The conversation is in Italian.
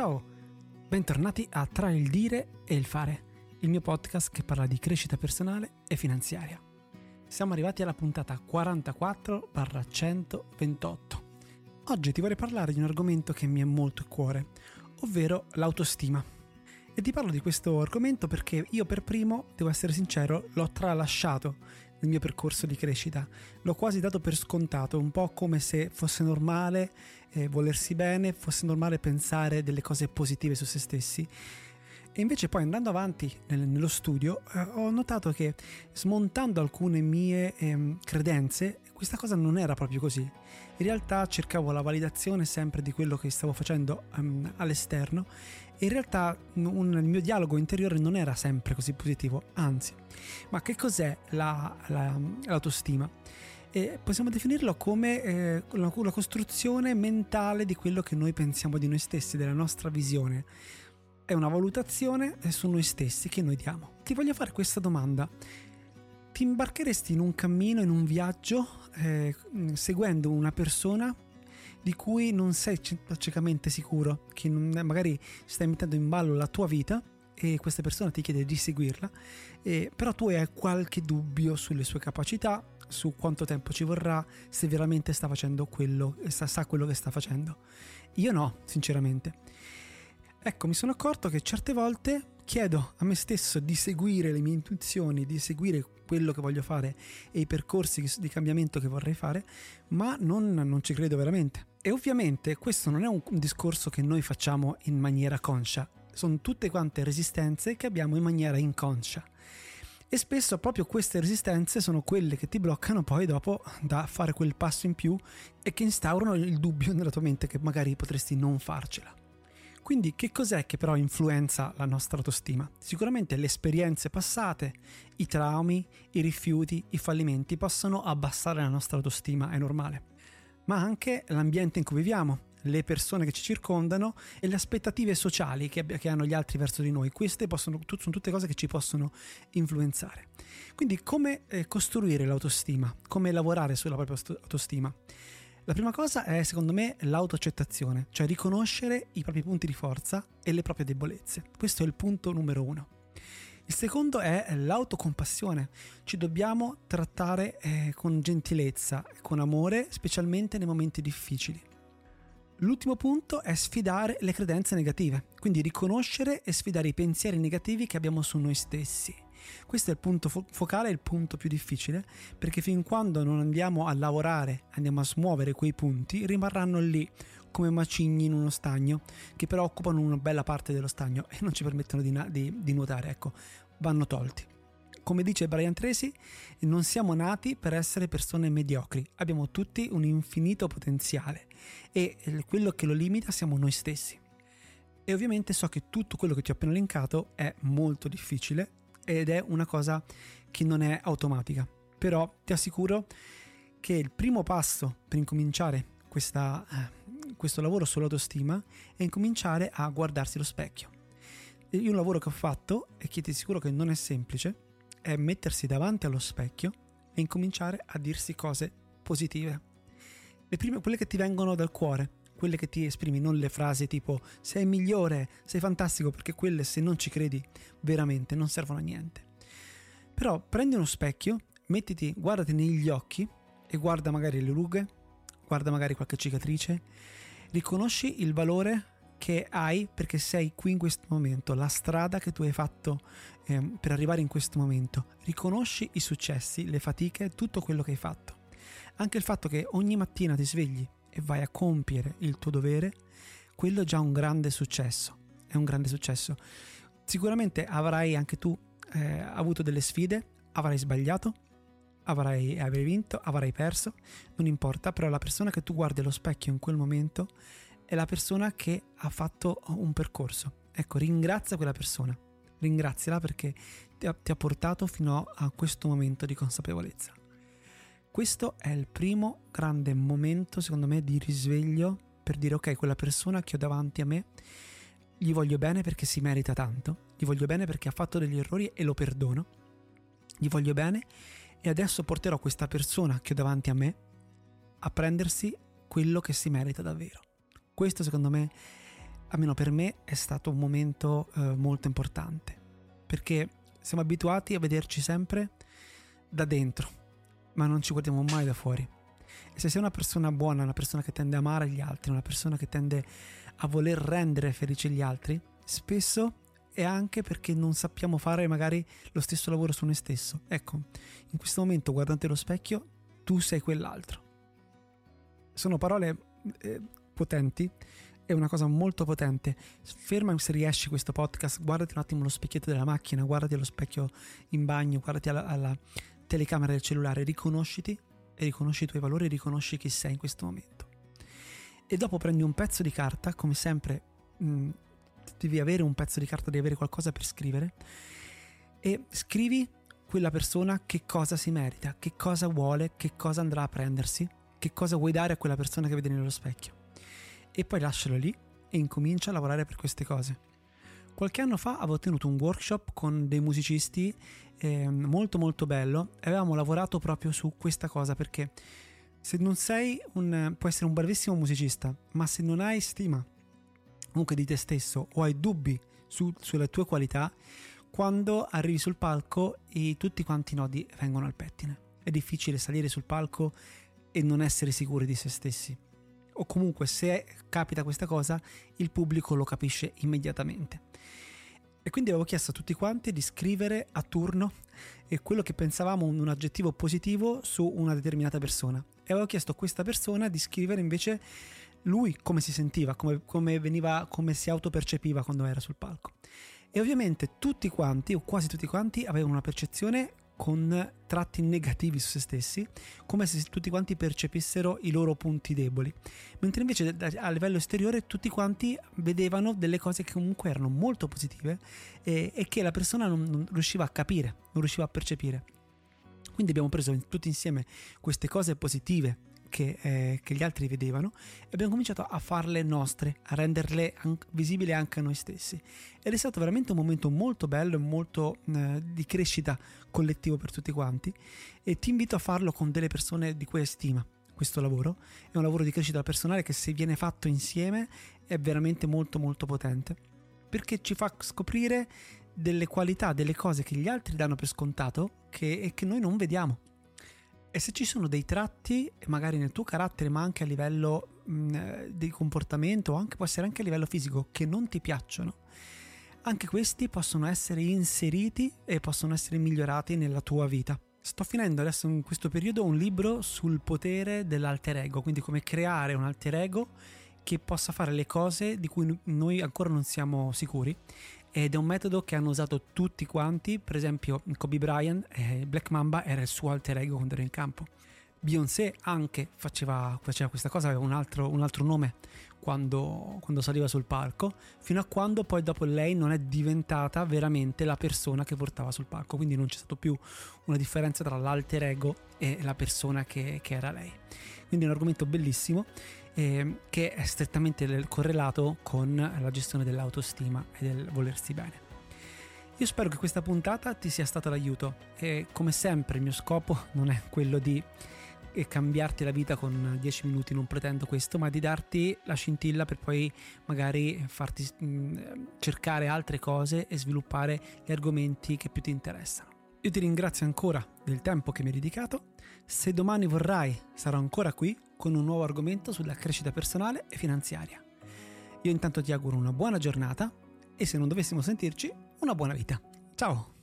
Ciao, bentornati a Tra il dire e il fare, il mio podcast che parla di crescita personale e finanziaria. Siamo arrivati alla puntata 44-128. Oggi ti vorrei parlare di un argomento che mi è molto a cuore, ovvero l'autostima. E ti parlo di questo argomento perché io per primo, devo essere sincero, l'ho tralasciato nel mio percorso di crescita. L'ho quasi dato per scontato, un po' come se fosse normale eh, volersi bene, fosse normale pensare delle cose positive su se stessi. E invece poi andando avanti nel, nello studio eh, ho notato che smontando alcune mie eh, credenze, questa cosa non era proprio così. In realtà cercavo la validazione sempre di quello che stavo facendo um, all'esterno in realtà un, il mio dialogo interiore non era sempre così positivo, anzi. Ma che cos'è la, la, l'autostima? E possiamo definirlo come eh, la, la costruzione mentale di quello che noi pensiamo di noi stessi, della nostra visione è una valutazione su noi stessi che noi diamo. Ti voglio fare questa domanda. Ti imbarcheresti in un cammino, in un viaggio, eh, seguendo una persona di cui non sei ciecamente sicuro, che magari stai mettendo in ballo la tua vita e questa persona ti chiede di seguirla, eh, però tu hai qualche dubbio sulle sue capacità, su quanto tempo ci vorrà, se veramente sta facendo quello, sa, sa quello che sta facendo. Io no, sinceramente. Ecco, mi sono accorto che certe volte chiedo a me stesso di seguire le mie intuizioni, di seguire quello che voglio fare e i percorsi di cambiamento che vorrei fare, ma non, non ci credo veramente. E ovviamente questo non è un discorso che noi facciamo in maniera conscia, sono tutte quante resistenze che abbiamo in maniera inconscia. E spesso proprio queste resistenze sono quelle che ti bloccano poi dopo da fare quel passo in più e che instaurano il dubbio nella tua mente che magari potresti non farcela. Quindi che cos'è che però influenza la nostra autostima? Sicuramente le esperienze passate, i traumi, i rifiuti, i fallimenti possono abbassare la nostra autostima, è normale. Ma anche l'ambiente in cui viviamo, le persone che ci circondano e le aspettative sociali che, che hanno gli altri verso di noi. Queste possono, sono tutte cose che ci possono influenzare. Quindi come eh, costruire l'autostima? Come lavorare sulla propria autostima? La prima cosa è, secondo me, l'autoaccettazione, cioè riconoscere i propri punti di forza e le proprie debolezze. Questo è il punto numero uno. Il secondo è l'autocompassione. Ci dobbiamo trattare eh, con gentilezza, con amore, specialmente nei momenti difficili. L'ultimo punto è sfidare le credenze negative, quindi riconoscere e sfidare i pensieri negativi che abbiamo su noi stessi. Questo è il punto fo- focale, il punto più difficile, perché fin quando non andiamo a lavorare, andiamo a smuovere quei punti, rimarranno lì come macigni in uno stagno, che però occupano una bella parte dello stagno e non ci permettono di, na- di, di nuotare, ecco, vanno tolti come dice Brian Tracy, non siamo nati per essere persone mediocri, abbiamo tutti un infinito potenziale e quello che lo limita siamo noi stessi. E ovviamente so che tutto quello che ti ho appena elencato è molto difficile ed è una cosa che non è automatica, però ti assicuro che il primo passo per incominciare questa, eh, questo lavoro sull'autostima è incominciare a guardarsi allo specchio. Io un lavoro che ho fatto e che ti assicuro che non è semplice è mettersi davanti allo specchio e incominciare a dirsi cose positive. Le prime, quelle che ti vengono dal cuore, quelle che ti esprimi, non le frasi tipo sei migliore, sei fantastico, perché quelle se non ci credi veramente non servono a niente. Però prendi uno specchio, mettiti, guardati negli occhi e guarda magari le rughe, guarda magari qualche cicatrice, riconosci il valore che hai perché sei qui in questo momento, la strada che tu hai fatto eh, per arrivare in questo momento. Riconosci i successi, le fatiche, tutto quello che hai fatto. Anche il fatto che ogni mattina ti svegli e vai a compiere il tuo dovere, quello è già un grande successo. È un grande successo. Sicuramente avrai anche tu eh, avuto delle sfide, avrai sbagliato, avrai, avrai vinto, avrai perso, non importa, però la persona che tu guardi allo specchio in quel momento è la persona che ha fatto un percorso. Ecco, ringrazia quella persona, ringraziala perché ti ha, ti ha portato fino a questo momento di consapevolezza. Questo è il primo grande momento, secondo me, di risveglio per dire ok, quella persona che ho davanti a me gli voglio bene perché si merita tanto, gli voglio bene perché ha fatto degli errori e lo perdono, gli voglio bene e adesso porterò questa persona che ho davanti a me a prendersi quello che si merita davvero. Questo secondo me almeno per me, è stato un momento eh, molto importante, perché siamo abituati a vederci sempre da dentro, ma non ci guardiamo mai da fuori. E se sei una persona buona, una persona che tende a amare gli altri, una persona che tende a voler rendere felici gli altri, spesso è anche perché non sappiamo fare magari lo stesso lavoro su noi stesso. Ecco, in questo momento guardante lo specchio, tu sei quell'altro. Sono parole eh, potenti, è una cosa molto potente. Ferma se riesci questo podcast, guardati un attimo lo specchietto della macchina, guardati allo specchio in bagno, guardati alla, alla telecamera del cellulare, riconosciti e riconosci i tuoi valori, riconosci chi sei in questo momento. E dopo prendi un pezzo di carta, come sempre mh, mm, devi avere un pezzo di carta, devi avere qualcosa per scrivere e scrivi quella persona che cosa si merita, che cosa vuole, che cosa andrà a prendersi, che cosa vuoi dare a quella persona che vedi nello specchio. E poi lascialo lì e incomincia a lavorare per queste cose. Qualche anno fa avevo tenuto un workshop con dei musicisti eh, molto molto bello e avevamo lavorato proprio su questa cosa perché se non sei un, puoi essere un bravissimo musicista, ma se non hai stima comunque di te stesso o hai dubbi su, sulle tue qualità, quando arrivi sul palco e tutti quanti i nodi vengono al pettine. È difficile salire sul palco e non essere sicuri di se stessi. O comunque se capita questa cosa, il pubblico lo capisce immediatamente. E quindi avevo chiesto a tutti quanti di scrivere a turno quello che pensavamo un aggettivo positivo su una determinata persona. E avevo chiesto a questa persona di scrivere invece lui come si sentiva, come, come, veniva, come si autopercepiva quando era sul palco. E ovviamente tutti quanti, o quasi tutti quanti, avevano una percezione con tratti negativi su se stessi, come se tutti quanti percepissero i loro punti deboli, mentre invece a livello esteriore tutti quanti vedevano delle cose che comunque erano molto positive e, e che la persona non, non riusciva a capire, non riusciva a percepire. Quindi abbiamo preso tutti insieme queste cose positive che, eh, che, gli altri vedevano e abbiamo cominciato a farle nostre, a renderle an- visibili anche a noi stessi. Ed è stato veramente un momento molto bello e molto eh, di crescita collettivo per tutti quanti e ti invito a farlo con delle persone di cui hai stima. Questo lavoro è un lavoro di crescita personale che se viene fatto insieme è veramente molto molto potente perché ci fa scoprire delle qualità, delle cose che gli altri danno per scontato che, e che noi non vediamo. E se ci sono dei tratti, magari nel tuo carattere, ma anche a livello eh, di comportamento, anche, può essere anche a livello fisico, che non ti piacciono, anche questi possono essere inseriti e possono essere migliorati nella tua vita. Sto finendo adesso in questo periodo un libro sul potere dell'alter ego, quindi come creare un alter ego che possa fare le cose di cui noi ancora non siamo sicuri ed è un metodo che hanno usato tutti quanti, per esempio Kobe Bryant, eh, Black Mamba era il suo alter ego quando era in campo. Beyoncé anche faceva, faceva questa cosa, aveva un altro, un altro nome quando, quando, saliva sul palco, fino a quando poi dopo lei non è diventata veramente la persona che portava sul palco, quindi non c'è stato più una differenza tra l'alter ego e la persona che, che era lei. Quindi è un argomento bellissimo eh, che è strettamente correlato con la gestione dell'autostima e del volersi bene. Io spero che questa puntata ti sia stata d'aiuto e come sempre il mio scopo non è quello di eh, cambiarti la vita con 10 minuti, non pretendo questo, ma di darti la scintilla per poi magari farti mm, cercare altre cose e sviluppare gli argomenti che più ti interessano. Io ti ringrazio ancora del tempo che mi hai dedicato. Se domani vorrai, sarò ancora qui con un nuovo argomento sulla crescita personale e finanziaria. Io intanto ti auguro una buona giornata e se non dovessimo sentirci, una buona vita. Ciao!